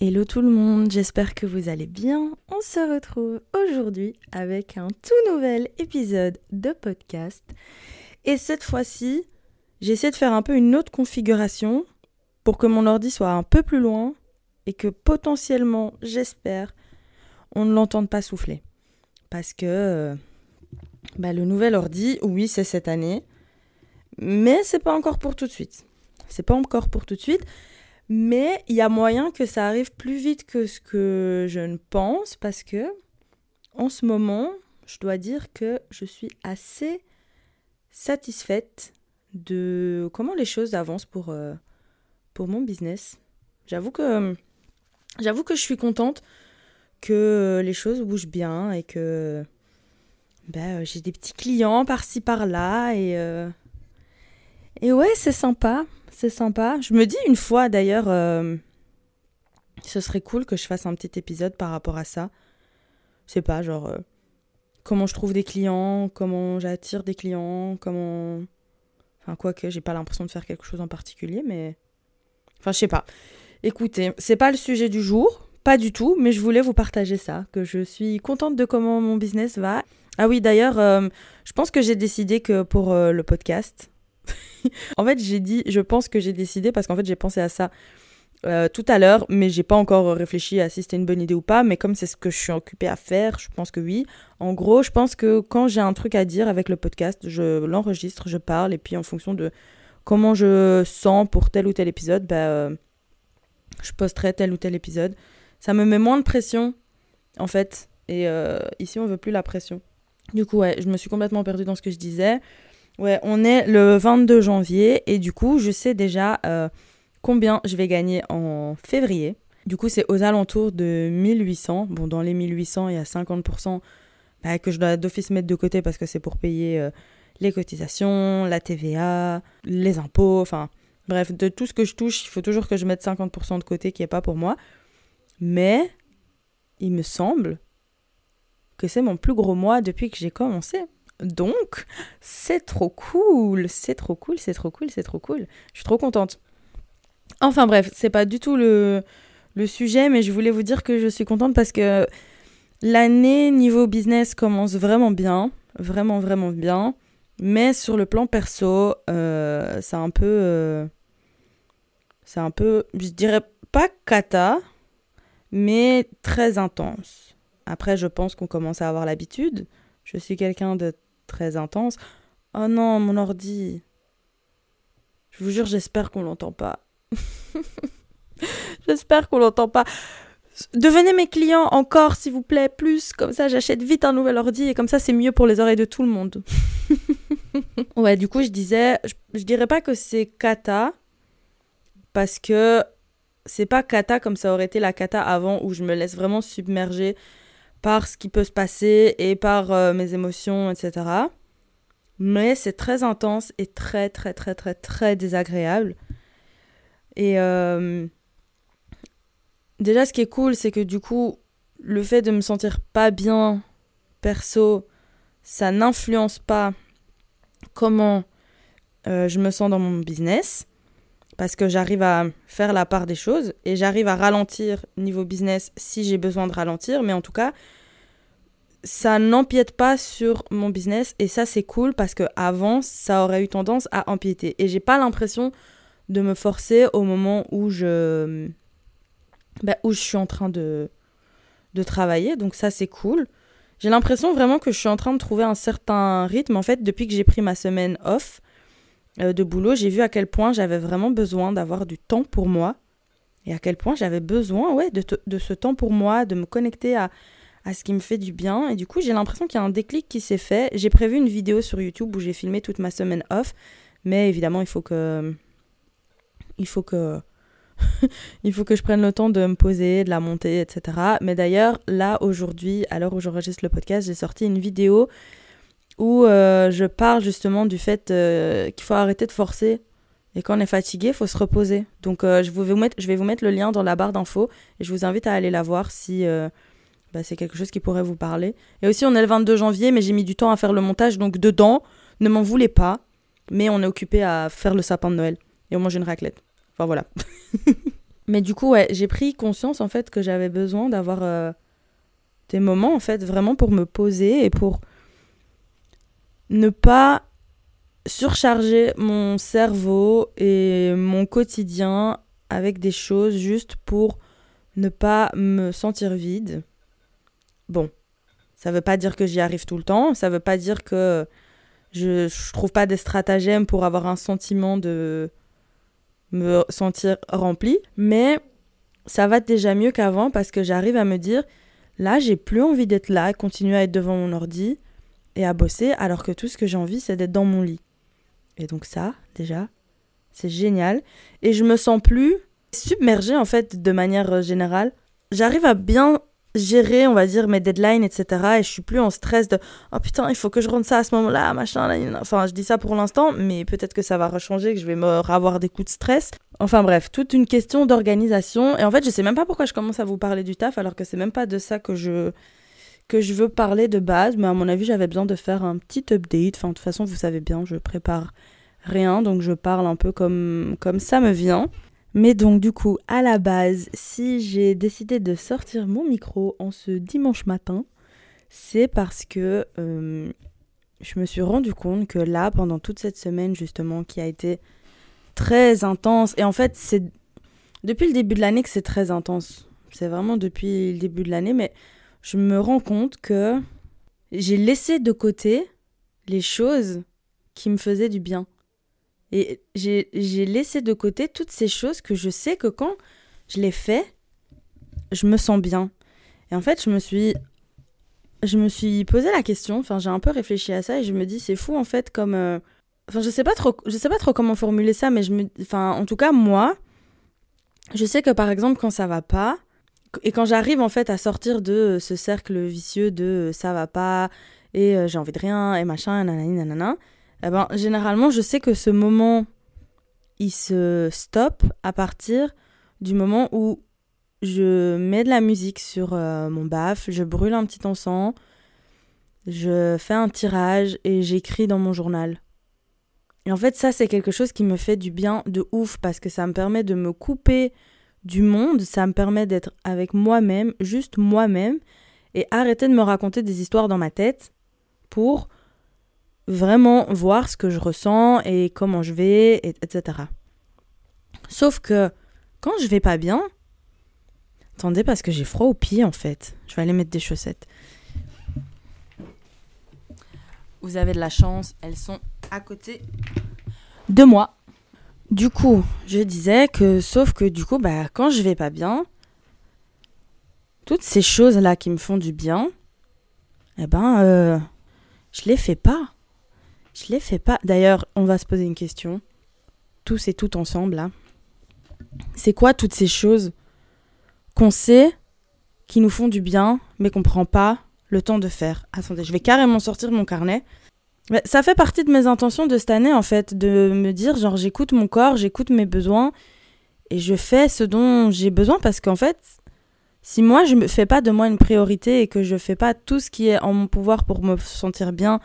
Hello tout le monde, j'espère que vous allez bien. On se retrouve aujourd'hui avec un tout nouvel épisode de podcast. Et cette fois-ci, j'essaie de faire un peu une autre configuration pour que mon ordi soit un peu plus loin et que potentiellement, j'espère, on ne l'entende pas souffler. Parce que euh, bah, le nouvel ordi, oui, c'est cette année, mais c'est pas encore pour tout de suite. C'est pas encore pour tout de suite. Mais il y a moyen que ça arrive plus vite que ce que je ne pense parce que en ce moment, je dois dire que je suis assez satisfaite de comment les choses avancent pour, euh, mon business. J'avoue que j'avoue que je suis contente que les choses bougent bien et que ben, j'ai des petits clients par-ci par-là et euh, et ouais, c'est sympa, c'est sympa. Je me dis une fois d'ailleurs, euh, ce serait cool que je fasse un petit épisode par rapport à ça. Je sais pas, genre euh, comment je trouve des clients, comment j'attire des clients, comment. Enfin, quoique, j'ai pas l'impression de faire quelque chose en particulier, mais. Enfin, je sais pas. Écoutez, c'est pas le sujet du jour, pas du tout, mais je voulais vous partager ça, que je suis contente de comment mon business va. Ah oui, d'ailleurs, euh, je pense que j'ai décidé que pour le podcast, en fait, j'ai dit, je pense que j'ai décidé parce qu'en fait, j'ai pensé à ça euh, tout à l'heure, mais j'ai pas encore réfléchi à si c'était une bonne idée ou pas. Mais comme c'est ce que je suis occupée à faire, je pense que oui. En gros, je pense que quand j'ai un truc à dire avec le podcast, je l'enregistre, je parle, et puis en fonction de comment je sens pour tel ou tel épisode, bah, euh, je posterai tel ou tel épisode. Ça me met moins de pression, en fait. Et euh, ici, on veut plus la pression. Du coup, ouais, je me suis complètement perdue dans ce que je disais. Ouais, on est le 22 janvier et du coup, je sais déjà euh, combien je vais gagner en février. Du coup, c'est aux alentours de 1800. Bon, dans les 1800, il y a 50% bah, que je dois d'office mettre de côté parce que c'est pour payer euh, les cotisations, la TVA, les impôts, enfin, bref, de tout ce que je touche, il faut toujours que je mette 50% de côté qui n'est pas pour moi. Mais il me semble que c'est mon plus gros mois depuis que j'ai commencé. Donc, c'est trop cool, c'est trop cool, c'est trop cool, c'est trop cool. Je suis trop contente. Enfin bref, c'est pas du tout le, le sujet, mais je voulais vous dire que je suis contente parce que l'année niveau business commence vraiment bien, vraiment vraiment bien. Mais sur le plan perso, euh, c'est un peu, euh, c'est un peu, je dirais pas cata, mais très intense. Après, je pense qu'on commence à avoir l'habitude. Je suis quelqu'un de très intense. Oh non, mon ordi. Je vous jure, j'espère qu'on l'entend pas. j'espère qu'on l'entend pas. Devenez mes clients encore, s'il vous plaît, plus. Comme ça, j'achète vite un nouvel ordi et comme ça, c'est mieux pour les oreilles de tout le monde. ouais, du coup, je disais, je, je dirais pas que c'est kata parce que c'est pas kata comme ça aurait été la kata avant où je me laisse vraiment submerger par ce qui peut se passer et par euh, mes émotions, etc. Mais c'est très intense et très, très, très, très, très désagréable. Et euh, déjà, ce qui est cool, c'est que du coup, le fait de me sentir pas bien perso, ça n'influence pas comment euh, je me sens dans mon business parce que j'arrive à faire la part des choses et j'arrive à ralentir niveau business si j'ai besoin de ralentir, mais en tout cas, ça n'empiète pas sur mon business et ça c'est cool parce que avant ça aurait eu tendance à empiéter. Et j'ai pas l'impression de me forcer au moment où je bah, où je suis en train de de travailler. Donc ça c'est cool. J'ai l'impression vraiment que je suis en train de trouver un certain rythme. En fait depuis que j'ai pris ma semaine off de boulot, j'ai vu à quel point j'avais vraiment besoin d'avoir du temps pour moi et à quel point j'avais besoin ouais, de, de, ce temps pour moi, de me connecter à, à ce qui me fait du bien. Et du coup, j'ai l'impression qu'il y a un déclic qui s'est fait. J'ai prévu une vidéo sur YouTube où j'ai filmé toute ma semaine off, mais évidemment, il faut que. Il faut que. il faut que je prenne le temps de me poser, de la monter, etc. Mais d'ailleurs, là, aujourd'hui, à l'heure où j'enregistre le podcast, j'ai sorti une vidéo où euh, je parle justement du fait euh, qu'il faut arrêter de forcer. Et quand on est fatigué, il faut se reposer. Donc euh, je, vais vous mettre, le lien dans la barre d'infos et je vous invite à aller la voir si bah, c'est quelque chose qui pourrait vous parler. Et aussi, on est le 22 janvier, mais j'ai mis du temps à faire le montage, donc dedans, ne m'en voulez pas, mais on est occupé à faire le sapin de Noël et on mange une raclette. Enfin voilà. Mais du coup, ouais, j'ai pris conscience en fait que j'avais besoin d'avoir des moments en fait vraiment pour me poser et pour ne pas surcharger mon cerveau et mon quotidien avec des choses juste pour ne pas me sentir vide. Bon, ça veut pas dire que j'y arrive tout le temps, ça veut pas dire que je, je trouve pas des stratagèmes pour avoir un sentiment de me sentir rempli, mais ça va déjà mieux qu'avant parce que j'arrive à me dire là, j'ai plus envie d'être là, continuer à être devant mon ordi et à bosser alors que tout ce que j'ai envie c'est d'être dans mon lit. Et donc ça, déjà, c'est génial et je me sens plus submergée en fait de manière générale. J'arrive à bien gérer, on va dire, mes deadlines, etc. Et je suis plus en stress de oh putain, il faut que je rentre ça à ce moment-là, machin. Enfin, je dis ça pour l'instant, mais peut-être que ça va rechanger, que je vais me avoir des coups de stress. Enfin bref, toute une question d'organisation. Et en fait, je sais même pas pourquoi je commence à vous parler du taf, alors que c'est même pas de ça que je que je veux parler de base, mais à mon avis, j'avais besoin de faire un petit update. Enfin, de toute façon, vous savez bien, je prépare rien, donc je parle un peu comme, comme ça me vient. Mais donc du coup, à la base, si j'ai décidé de sortir mon micro en ce dimanche matin, c'est parce que euh, je me suis rendu compte que là, pendant toute cette semaine justement, qui a été très intense, et en fait, c'est depuis le début de l'année que c'est très intense. C'est vraiment depuis le début de l'année, mais je me rends compte que j'ai laissé de côté les choses qui me faisaient du bien. Et j'ai laissé de côté toutes ces choses que je sais que quand je les fais, je me sens bien. Et en fait, je me suis je me suis posé la question, enfin j'ai un peu réfléchi à ça et je me dis c'est fou en fait comme euh, enfin je sais pas trop je sais pas trop comment formuler ça mais je me enfin en tout cas moi je sais que par exemple quand ça va pas et quand j'arrive en fait à sortir de ce cercle vicieux de ça va pas et euh, j'ai envie de rien et machin nanani nanana eh ben, généralement, je sais que ce moment, il se stoppe à partir du moment où je mets de la musique sur euh, mon baf, je brûle un petit encens, je fais un tirage et j'écris dans mon journal. Et en fait, ça, c'est quelque chose qui me fait du bien de ouf parce que ça me permet de me couper du monde, ça me permet d'être avec moi-même, juste moi-même, et arrêter de me raconter des histoires dans ma tête pour vraiment voir ce que je ressens et comment je vais, etc. Sauf que quand je vais pas bien, attendez parce que j'ai froid aux pieds en fait. Je vais aller mettre des chaussettes. Vous avez de la chance, elles sont à côté de moi. Du coup, je disais que, sauf que du coup, bah, quand je vais pas bien, toutes ces choses-là qui me font du bien, eh ben, euh, je les fais pas. Je les fais pas. D'ailleurs, on va se poser une question. Tous et toutes ensemble, là. C'est quoi toutes ces choses qu'on sait qui nous font du bien, mais qu'on prend pas le temps de faire? Attendez, je vais carrément sortir mon carnet. Ça fait partie de mes intentions de cette année, en fait, de me dire, genre, j'écoute mon corps, j'écoute mes besoins, et je fais ce dont j'ai besoin, parce qu'en fait, si moi, je ne fais pas de moi une priorité et que je fais pas tout ce qui est en mon pouvoir pour me sentir bien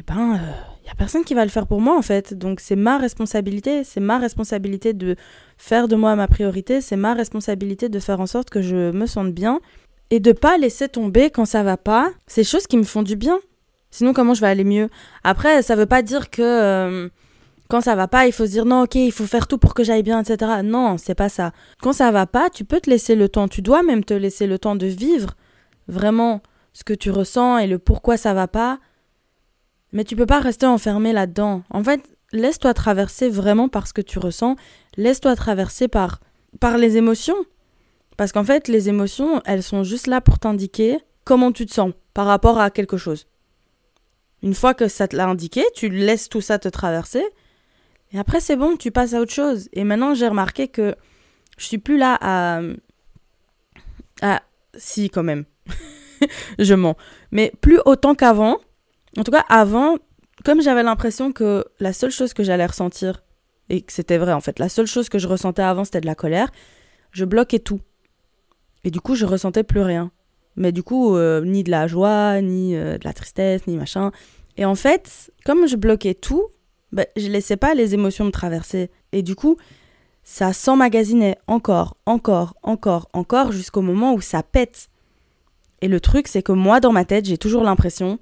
eh ben, il euh, n'y a personne qui va le faire pour moi en fait. Donc c'est ma responsabilité, c'est ma responsabilité de faire de moi ma priorité, c'est ma responsabilité de faire en sorte que je me sente bien et de pas laisser tomber quand ça va pas ces choses qui me font du bien. Sinon comment je vais aller mieux? Après, ça veut pas dire que euh, quand ça va pas, il faut se dire non, OK, il faut faire tout pour que j'aille bien, etc. Non, c'est pas ça. Quand ça va pas, tu peux te laisser le temps, tu dois même te laisser le temps de vivre vraiment ce que tu ressens et le pourquoi ça va pas mais tu peux pas rester enfermé là-dedans. En fait, laisse-toi traverser vraiment par ce que tu ressens. Laisse-toi traverser par, par les émotions. Parce qu'en fait, les émotions, elles sont juste là pour t'indiquer comment tu te sens par rapport à quelque chose. Une fois que ça te l'a indiqué, tu laisses tout ça te traverser. Et après, c'est bon, tu passes à autre chose. Et maintenant, j'ai remarqué que je suis plus là à. Ah, si, quand même. je mens. Mais plus autant qu'avant en tout cas, avant, comme j'avais l'impression que la seule chose que j'allais ressentir, et que c'était vrai en fait, la seule chose que je ressentais avant c'était de la colère, je bloquais tout. Et du coup, je ressentais plus rien. Mais du coup, euh, ni de la joie, ni euh, de la tristesse, ni machin. Et en fait, comme je bloquais tout, bah, je laissais pas les émotions me traverser. Et du coup, ça s'emmagasinait encore, encore, encore, encore, jusqu'au moment où ça pète. Et le truc, c'est que moi, dans ma tête, j'ai toujours l'impression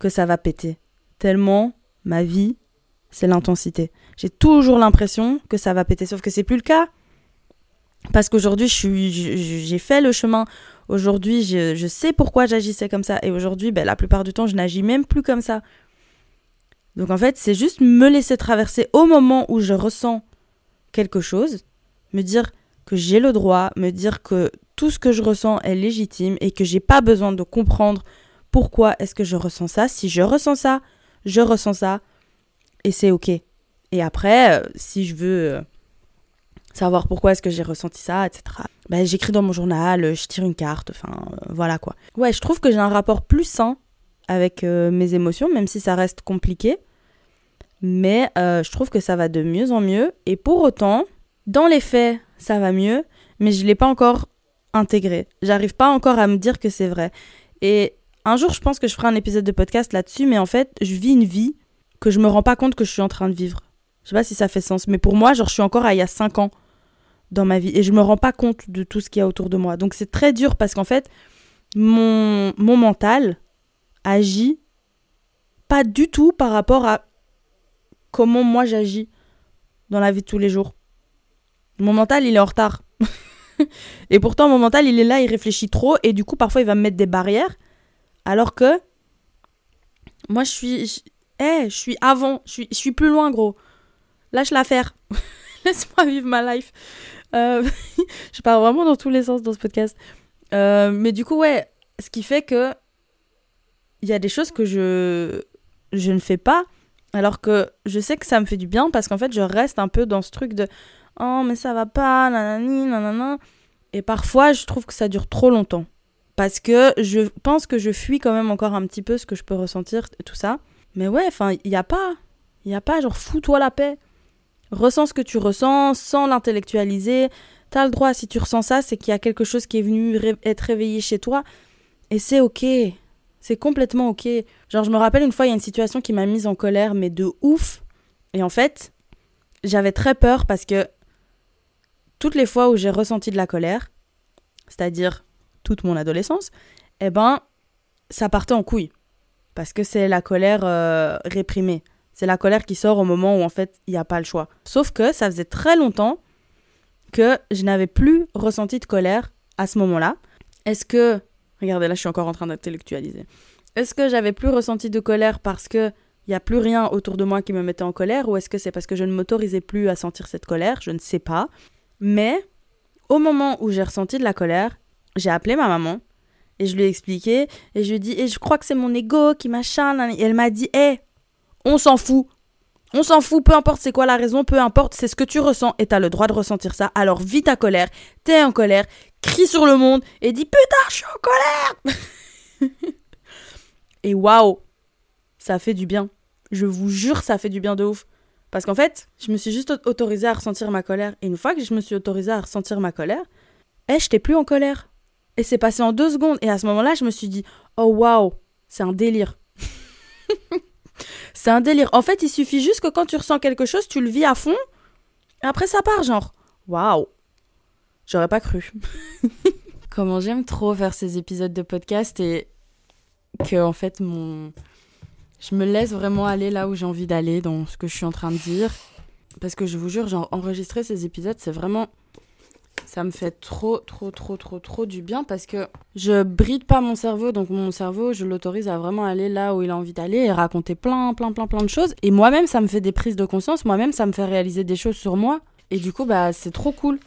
que ça va péter. Tellement ma vie, c'est l'intensité. J'ai toujours l'impression que ça va péter, sauf que c'est plus le cas. Parce qu'aujourd'hui, j'ai fait le chemin. Aujourd'hui, je, sais pourquoi j'agissais comme ça. Et aujourd'hui, ben, la plupart du temps, je n'agis même plus comme ça. Donc en fait, c'est juste me laisser traverser au moment où je ressens quelque chose, me dire que j'ai le droit, me dire que tout ce que je ressens est légitime et que j'ai pas besoin de comprendre pourquoi est-ce que je ressens ça. Si je ressens ça, je ressens ça et c'est ok. Et après, euh, si je veux euh, savoir pourquoi est-ce que j'ai ressenti ça, etc. Ben, j'écris dans mon journal, je tire une carte, enfin euh, voilà quoi. Ouais, je trouve que j'ai un rapport plus sain avec mes émotions, même si ça reste compliqué. Mais je trouve que ça va de mieux en mieux. Et pour autant, dans les faits, ça va mieux, mais je ne l'ai pas encore intégré. J'arrive pas encore à me dire que c'est vrai. Et un jour, je pense que je ferai un épisode de podcast là-dessus, mais en fait, je vis une vie que je me rends pas compte que je suis en train de vivre. Je sais pas si ça fait sens, mais pour moi, genre, je suis encore à il y a 5 ans dans ma vie et je me rends pas compte de tout ce qu'il y a autour de moi. Donc c'est très dur parce qu'en fait, mon, mental agit pas du tout par rapport à comment moi j'agis dans la vie de tous les jours. Mon mental, il est en retard. et pourtant, mon mental, il est là, il réfléchit trop et du coup, parfois, il va me mettre des barrières. Alors que moi, je suis, eh, je suis avant, je je suis plus loin, gros. Lâche l'affaire. Laisse-moi vivre ma life. Euh, je pars vraiment dans tous les sens dans ce podcast. Euh, mais du coup, ouais, ce qui fait que il y a des choses que je, je ne fais pas, alors que je sais que ça me fait du bien parce qu'en fait, je reste un peu dans ce truc de oh, mais ça va pas, nanani, nanana. Et parfois, je trouve que ça dure trop longtemps. Parce que je pense que je fuis quand même encore un petit peu ce que je peux ressentir tout ça. Mais ouais, enfin, il n'y a pas. Il n'y a pas, genre, fous-toi la paix. Ressens ce que tu ressens sans l'intellectualiser. T'as le droit, si tu ressens ça, c'est qu'il y a quelque chose qui est venu être réveillé chez toi. Et c'est ok. C'est complètement ok. Genre, je me rappelle une fois, il y a une situation qui m'a mise en colère, mais de ouf. Et en fait, j'avais très peur parce que toutes les fois où j'ai ressenti de la colère, c'est-à-dire toute mon adolescence, eh ben, ça partait en couille parce que c'est la colère euh, réprimée. C'est la colère qui sort au moment où en fait il n'y a pas le choix. Sauf que ça faisait très longtemps que je n'avais plus ressenti de colère à ce moment-là. Est-ce que, regardez là je suis encore en train d'intellectualiser. Est-ce que j'avais plus ressenti de colère parce que il n'y a plus rien autour de moi qui me mettait en colère ou est-ce que c'est parce que je ne m'autorisais plus à sentir cette colère? Je ne sais pas. Mais au moment où j'ai ressenti de la colère, j'ai appelé ma maman et je lui ai expliqué. Et je lui ai dit, et je crois que c'est mon ego qui machin. Et elle m'a dit, hé, on s'en fout. On s'en fout, peu importe c'est quoi la raison, peu importe, c'est ce que tu ressens et t'as le droit de ressentir ça. Alors vis ta colère, t'es en colère, crie sur le monde et dis putain, je suis en colère Et waouh, ça fait du bien. Je vous jure, ça fait du bien de ouf. Parce qu'en fait, je me suis juste autorisée à ressentir ma colère. Et une fois que je me suis autorisée à ressentir ma colère, eh, j'étais plus en colère. Et c'est passé en deux secondes. Et à ce moment-là, je me suis dit, oh waouh, c'est un délire. c'est un délire. En fait, il suffit juste que quand tu ressens quelque chose, tu le vis à fond. Et après, ça part, genre, waouh. J'aurais pas cru. Comment j'aime trop faire ces épisodes de podcast et que, en fait, mon. Je me laisse vraiment aller là où j'ai envie d'aller dans ce que je suis en train de dire. Parce que je vous jure, genre, enregistrer ces épisodes, c'est vraiment ça me fait trop, trop, trop, trop, trop du bien parce que je bride pas mon cerveau. Donc, mon cerveau, je l'autorise à vraiment aller là où il a envie d'aller et raconter plein, plein, plein, plein de choses. Et moi-même, ça me fait des prises de conscience. Moi-même, ça me fait réaliser des choses sur moi. Et du coup, bah, c'est trop cool.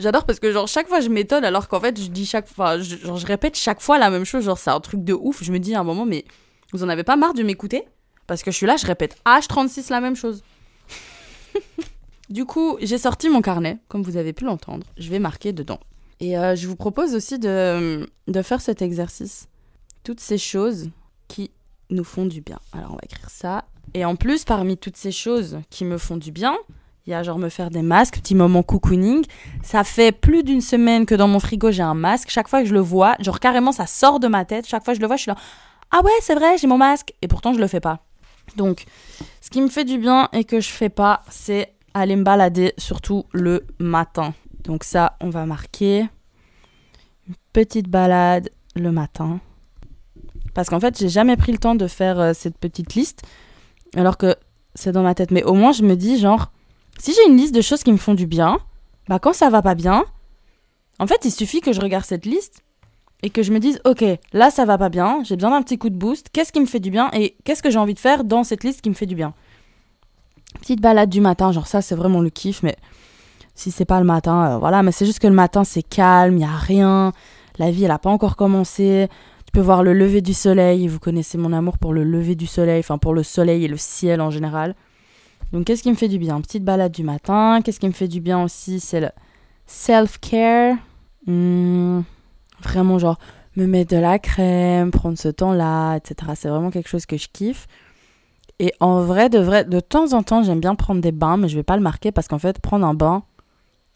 J'adore parce que, genre, chaque fois, je m'étonne alors qu'en fait, je dis chaque fois, genre, je répète chaque fois la même chose. Genre, c'est un truc de ouf. Je me dis à un moment, mais vous en avez pas marre de m'écouter? Parce que je suis là, je répète H36 la même chose. Du coup, j'ai sorti mon carnet, comme vous avez pu l'entendre. Je vais marquer dedans. Et euh, je vous propose aussi de, de faire cet exercice. Toutes ces choses qui nous font du bien. Alors, on va écrire ça. Et en plus, parmi toutes ces choses qui me font du bien, il y a genre me faire des masques, petit moment cocooning. Ça fait plus d'une semaine que dans mon frigo j'ai un masque. Chaque fois que je le vois, genre carrément ça sort de ma tête. Chaque fois que je le vois, je suis là, ah ouais, c'est vrai, j'ai mon masque. Et pourtant je le fais pas. Donc, ce qui me fait du bien et que je fais pas, c'est aller me balader, surtout le matin. Donc ça, on va marquer une petite balade le matin. Parce qu'en fait, j'ai jamais pris le temps de faire euh, cette petite liste, alors que c'est dans ma tête. Mais au moins, je me dis, genre, si j'ai une liste de choses qui me font du bien, bah quand ça va pas bien, en fait, il suffit que je regarde cette liste et que je me dise, ok, là ça va pas bien, j'ai besoin d'un petit coup de boost, qu'est-ce qui me fait du bien et qu'est-ce que j'ai envie de faire dans cette liste qui me fait du bien? Petite balade du matin, genre ça c'est vraiment le kiff, mais si c'est pas le matin, euh, voilà, mais c'est juste que le matin c'est calme, il y a rien, la vie elle a pas encore commencé, tu peux voir le lever du soleil, vous connaissez mon amour pour le lever du soleil, enfin pour le soleil et le ciel en général. Donc qu'est-ce qui me fait du bien? Petite balade du matin, qu'est-ce qui me fait du bien aussi, c'est le self-care. Hmm vraiment genre me mettre de la crème, prendre ce temps-là, etc. C'est vraiment quelque chose que je kiffe. Et en vrai, de vrai, de temps en temps, j'aime bien prendre des bains, mais je vais pas le marquer parce qu'en fait, prendre un bain,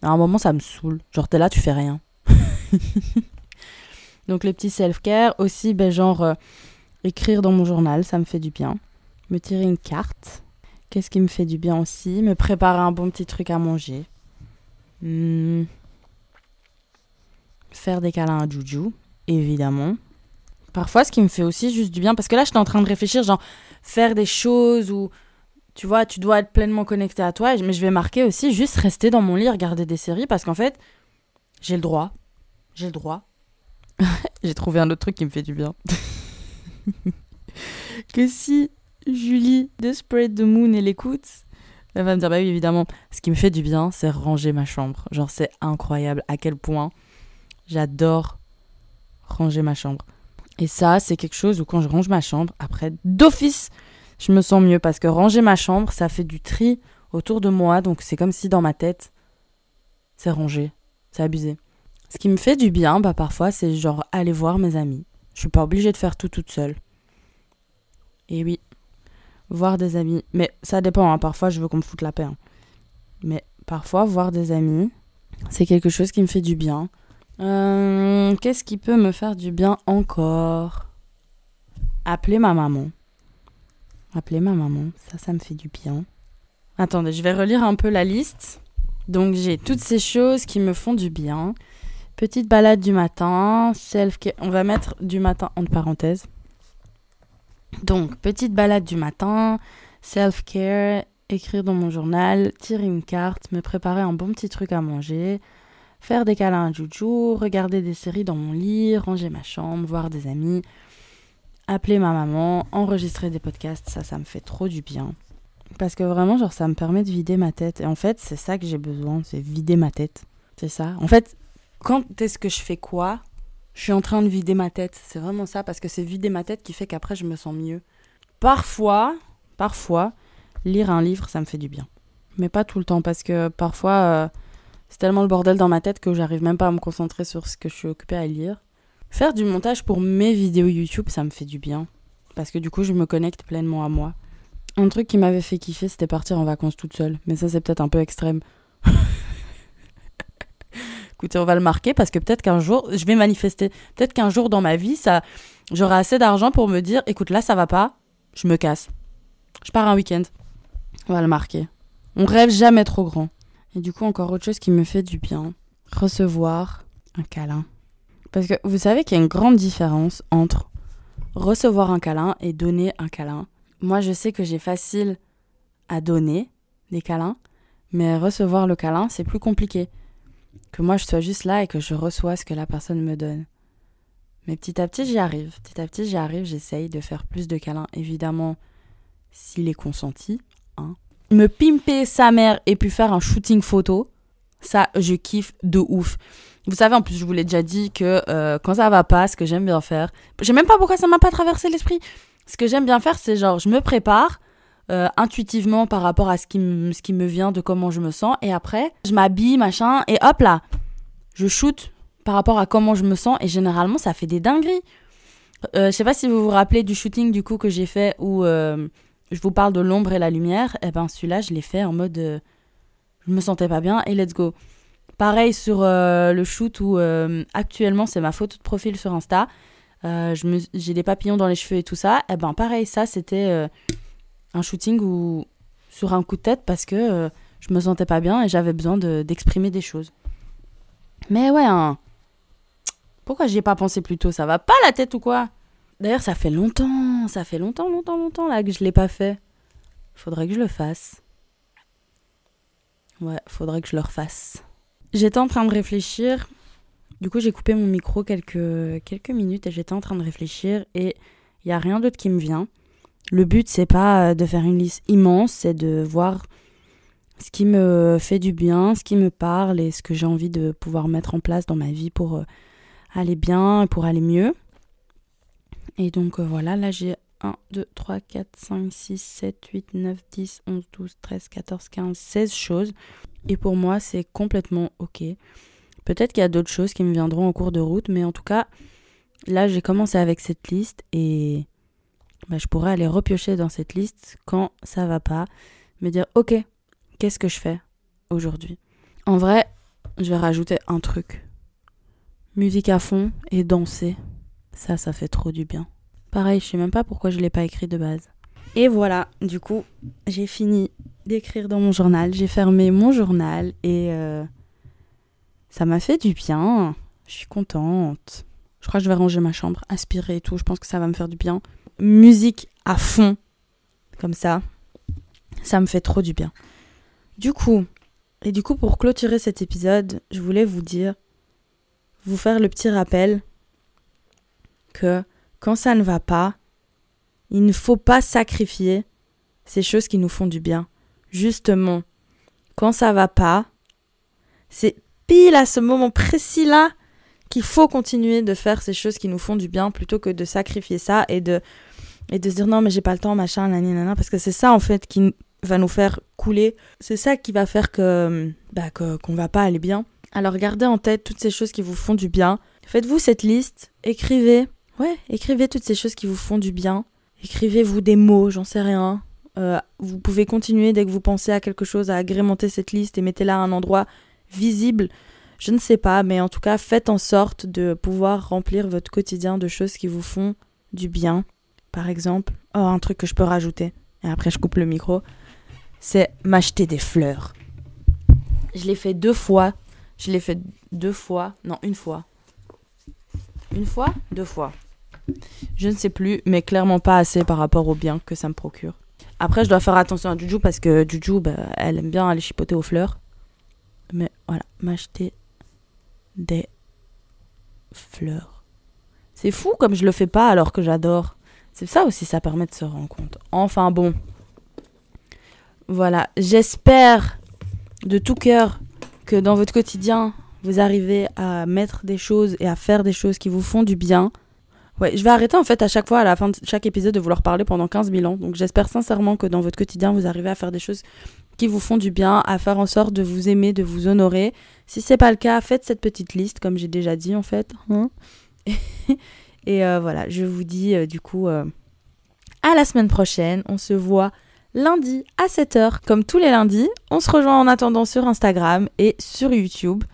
à un moment, ça me saoule. Genre, t'es là, tu fais rien. Donc, le petit self-care, aussi, ben, genre, euh, écrire dans mon journal, ça me fait du bien. Me tirer une carte. Qu'est-ce qui me fait du bien aussi? Me préparer un bon petit truc à manger. Hmm faire des câlins à Juju, évidemment. Parfois, ce qui me fait aussi juste du bien, parce que là, j'étais en train de réfléchir, genre, faire des choses où, tu vois, tu dois être pleinement connecté à toi, mais je vais marquer aussi juste rester dans mon lit, regarder des séries, parce qu'en fait, j'ai le droit. J'ai le droit. j'ai trouvé un autre truc qui me fait du bien. que si Julie de Spread the Moon, elle écoute, elle va me dire, bah oui, évidemment, ce qui me fait du bien, c'est ranger ma chambre. Genre, c'est incroyable à quel point J'adore ranger ma chambre. Et ça, c'est quelque chose où quand je range ma chambre, après, d'office, je me sens mieux parce que ranger ma chambre, ça fait du tri autour de moi. Donc c'est comme si dans ma tête, c'est rangé. C'est abusé. Ce qui me fait du bien, bah parfois, c'est genre aller voir mes amis. Je suis pas obligée de faire tout toute seule. Et oui, voir des amis. Mais ça dépend, hein. parfois je veux qu'on me foute la paix. Hein. Mais parfois, voir des amis, c'est quelque chose qui me fait du bien. Euh, qu'est-ce qui peut me faire du bien encore? Appeler ma maman. Appeler ma maman, ça, ça me fait du bien. Attendez, je vais relire un peu la liste. Donc j'ai toutes ces choses qui me font du bien. Petite balade du matin, self on va mettre du matin entre parenthèses. Donc petite balade du matin, self-care, écrire dans mon journal, tirer une carte, me préparer un bon petit truc à manger, faire des câlins à Juju, regarder des séries dans mon lit, ranger ma chambre, voir des amis, appeler ma maman, enregistrer des podcasts, ça, ça me fait trop du bien. Parce que vraiment, genre, ça me permet de vider ma tête. Et en fait, c'est ça que j'ai besoin, c'est vider ma tête. C'est ça. En fait, quand est-ce que je fais quoi Je suis en train de vider ma tête. C'est vraiment ça, parce que c'est vider ma tête qui fait qu'après, je me sens mieux. Parfois, parfois, lire un livre, ça me fait du bien. Mais pas tout le temps, parce que parfois... Euh, c'est tellement le bordel dans ma tête que j'arrive même pas à me concentrer sur ce que je suis occupée à lire. Faire du montage pour mes vidéos YouTube, ça me fait du bien. Parce que du coup, je me connecte pleinement à moi. Un truc qui m'avait fait kiffer, c'était partir en vacances toute seule. Mais ça, c'est peut-être un peu extrême. Écoutez, on va le marquer parce que peut-être qu'un jour, je vais manifester. Peut-être qu'un jour dans ma vie, ça, j'aurai assez d'argent pour me dire, écoute, là, ça va pas, je me casse. Je pars un week-end. On va le marquer. On rêve jamais trop grand. Et du coup, encore autre chose qui me fait du bien, recevoir un câlin. Parce que vous savez qu'il y a une grande différence entre recevoir un câlin et donner un câlin. Moi, je sais que j'ai facile à donner des câlins, mais recevoir le câlin, c'est plus compliqué. Que moi, je sois juste là et que je reçois ce que la personne me donne. Mais petit à petit, j'y arrive. Petit à petit, j'y arrive, j'essaye de faire plus de câlins. Évidemment, s'il est consenti, hein, me pimper sa mère et puis faire un shooting photo, ça, je kiffe de ouf. Vous savez, en plus, je vous l'ai déjà dit que euh, quand ça va pas, ce que j'aime bien faire, je sais même pas pourquoi ça m'a pas traversé l'esprit. Ce que j'aime bien faire, c'est genre, je me prépare euh, intuitivement par rapport à ce qui, ce qui me vient, de comment je me sens, et après, je m'habille, machin, et hop là, je shoot par rapport à comment je me sens, et généralement, ça fait des dingueries. Euh, je sais pas si vous vous rappelez du shooting du coup que j'ai fait où je vous parle de l'ombre et la lumière, et eh ben celui-là, je l'ai fait en mode euh, je me sentais pas bien et let's go. Pareil sur euh, le shoot où euh, actuellement c'est ma photo de profil sur Insta. j'ai des papillons dans les cheveux et tout ça. Et eh ben pareil, ça c'était un shooting où sur un coup de tête parce que je me sentais pas bien et j'avais besoin d'exprimer des choses. Mais ouais, hein. pourquoi j'y ai pas pensé plus tôt? Ça va pas la tête ou quoi? D'ailleurs, ça fait longtemps, ça fait longtemps, longtemps, longtemps là que je l'ai pas fait. Faudrait que je le fasse. Ouais, faudrait que je le refasse. J'étais en train de réfléchir. Du coup, j'ai coupé mon micro quelques, quelques minutes et j'étais en train de réfléchir et il n'y a rien d'autre qui me vient. Le but, c'est pas de faire une liste immense, c'est de voir ce qui me fait du bien, ce qui me parle et ce que j'ai envie de pouvoir mettre en place dans ma vie pour euh, aller bien, pour aller mieux. Et donc euh, voilà, là j'ai 1, 2, 3, 4, 5, 6, 7, 8, 9, 10, 11, 12, 13, 14, 15, 16 choses. Et pour moi, c'est complètement OK. Peut-être qu'il y a d'autres choses qui me viendront en cours de route, mais en tout cas, là j'ai commencé avec cette liste et bah, je pourrais aller repiocher dans cette liste quand ça va pas, me dire OK, qu'est-ce que je fais aujourd'hui? En vrai, je vais rajouter un truc. Musique à fond et danser. Ça, ça fait trop du bien. Pareil, je sais même pas pourquoi je l'ai pas écrit de base. Et voilà, du coup, j'ai fini d'écrire dans mon journal. J'ai fermé mon journal et euh, ça m'a fait du bien. Je suis contente. Je crois que je vais ranger ma chambre, aspirer et tout. Je pense que ça va me faire du bien. Musique à fond, comme ça. Ça me fait trop du bien. Du coup, et du coup, pour clôturer cet épisode, je voulais vous dire, vous faire le petit rappel que quand ça ne va pas, il ne faut pas sacrifier ces choses qui nous font du bien. Justement, quand ça va pas, c'est pile à ce moment précis-là qu'il faut continuer de faire ces choses qui nous font du bien plutôt que de sacrifier ça et de, et de se dire non mais j'ai pas le temps, machin, nanana, parce que c'est ça en fait qui va nous faire couler. C'est ça qui va faire que bah, qu'on va pas aller bien. Alors gardez en tête toutes ces choses qui vous font du bien. Faites-vous cette liste, écrivez. Ouais, écrivez toutes ces choses qui vous font du bien. Écrivez-vous des mots, j'en sais rien. Euh, vous pouvez continuer dès que vous pensez à quelque chose à agrémenter cette liste et mettez-la à un endroit visible. Je ne sais pas, mais en tout cas, faites en sorte de pouvoir remplir votre quotidien de choses qui vous font du bien. Par exemple, oh, un truc que je peux rajouter. Et après, je coupe le micro c'est m'acheter des fleurs. Je l'ai fait deux fois. Je l'ai fait deux fois. Non, une fois. Une fois Deux fois. Je ne sais plus, mais clairement pas assez par rapport au bien que ça me procure. Après, je dois faire attention à Juju parce que Juju, bah, elle aime bien aller chipoter aux fleurs. Mais voilà, m'acheter des fleurs. C'est fou comme je le fais pas alors que j'adore. C'est ça aussi, ça permet de se rendre compte. Enfin bon, voilà, j'espère de tout cœur que dans votre quotidien, vous arrivez à mettre des choses et à faire des choses qui vous font du bien. Ouais, je vais arrêter en fait à chaque fois, à la fin de chaque épisode, de vouloir parler pendant 15 000 ans. Donc j'espère sincèrement que dans votre quotidien, vous arrivez à faire des choses qui vous font du bien, à faire en sorte de vous aimer, de vous honorer. Si c'est pas le cas, faites cette petite liste, comme j'ai déjà dit en fait. Hein. et euh, voilà, je vous dis euh, du coup euh, à la semaine prochaine. On se voit lundi à 7h, comme tous les lundis. On se rejoint en attendant sur Instagram et sur YouTube.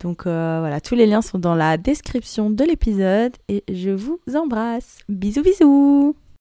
Donc euh, voilà, tous les liens sont dans la description de l'épisode et je vous embrasse. Bisous bisous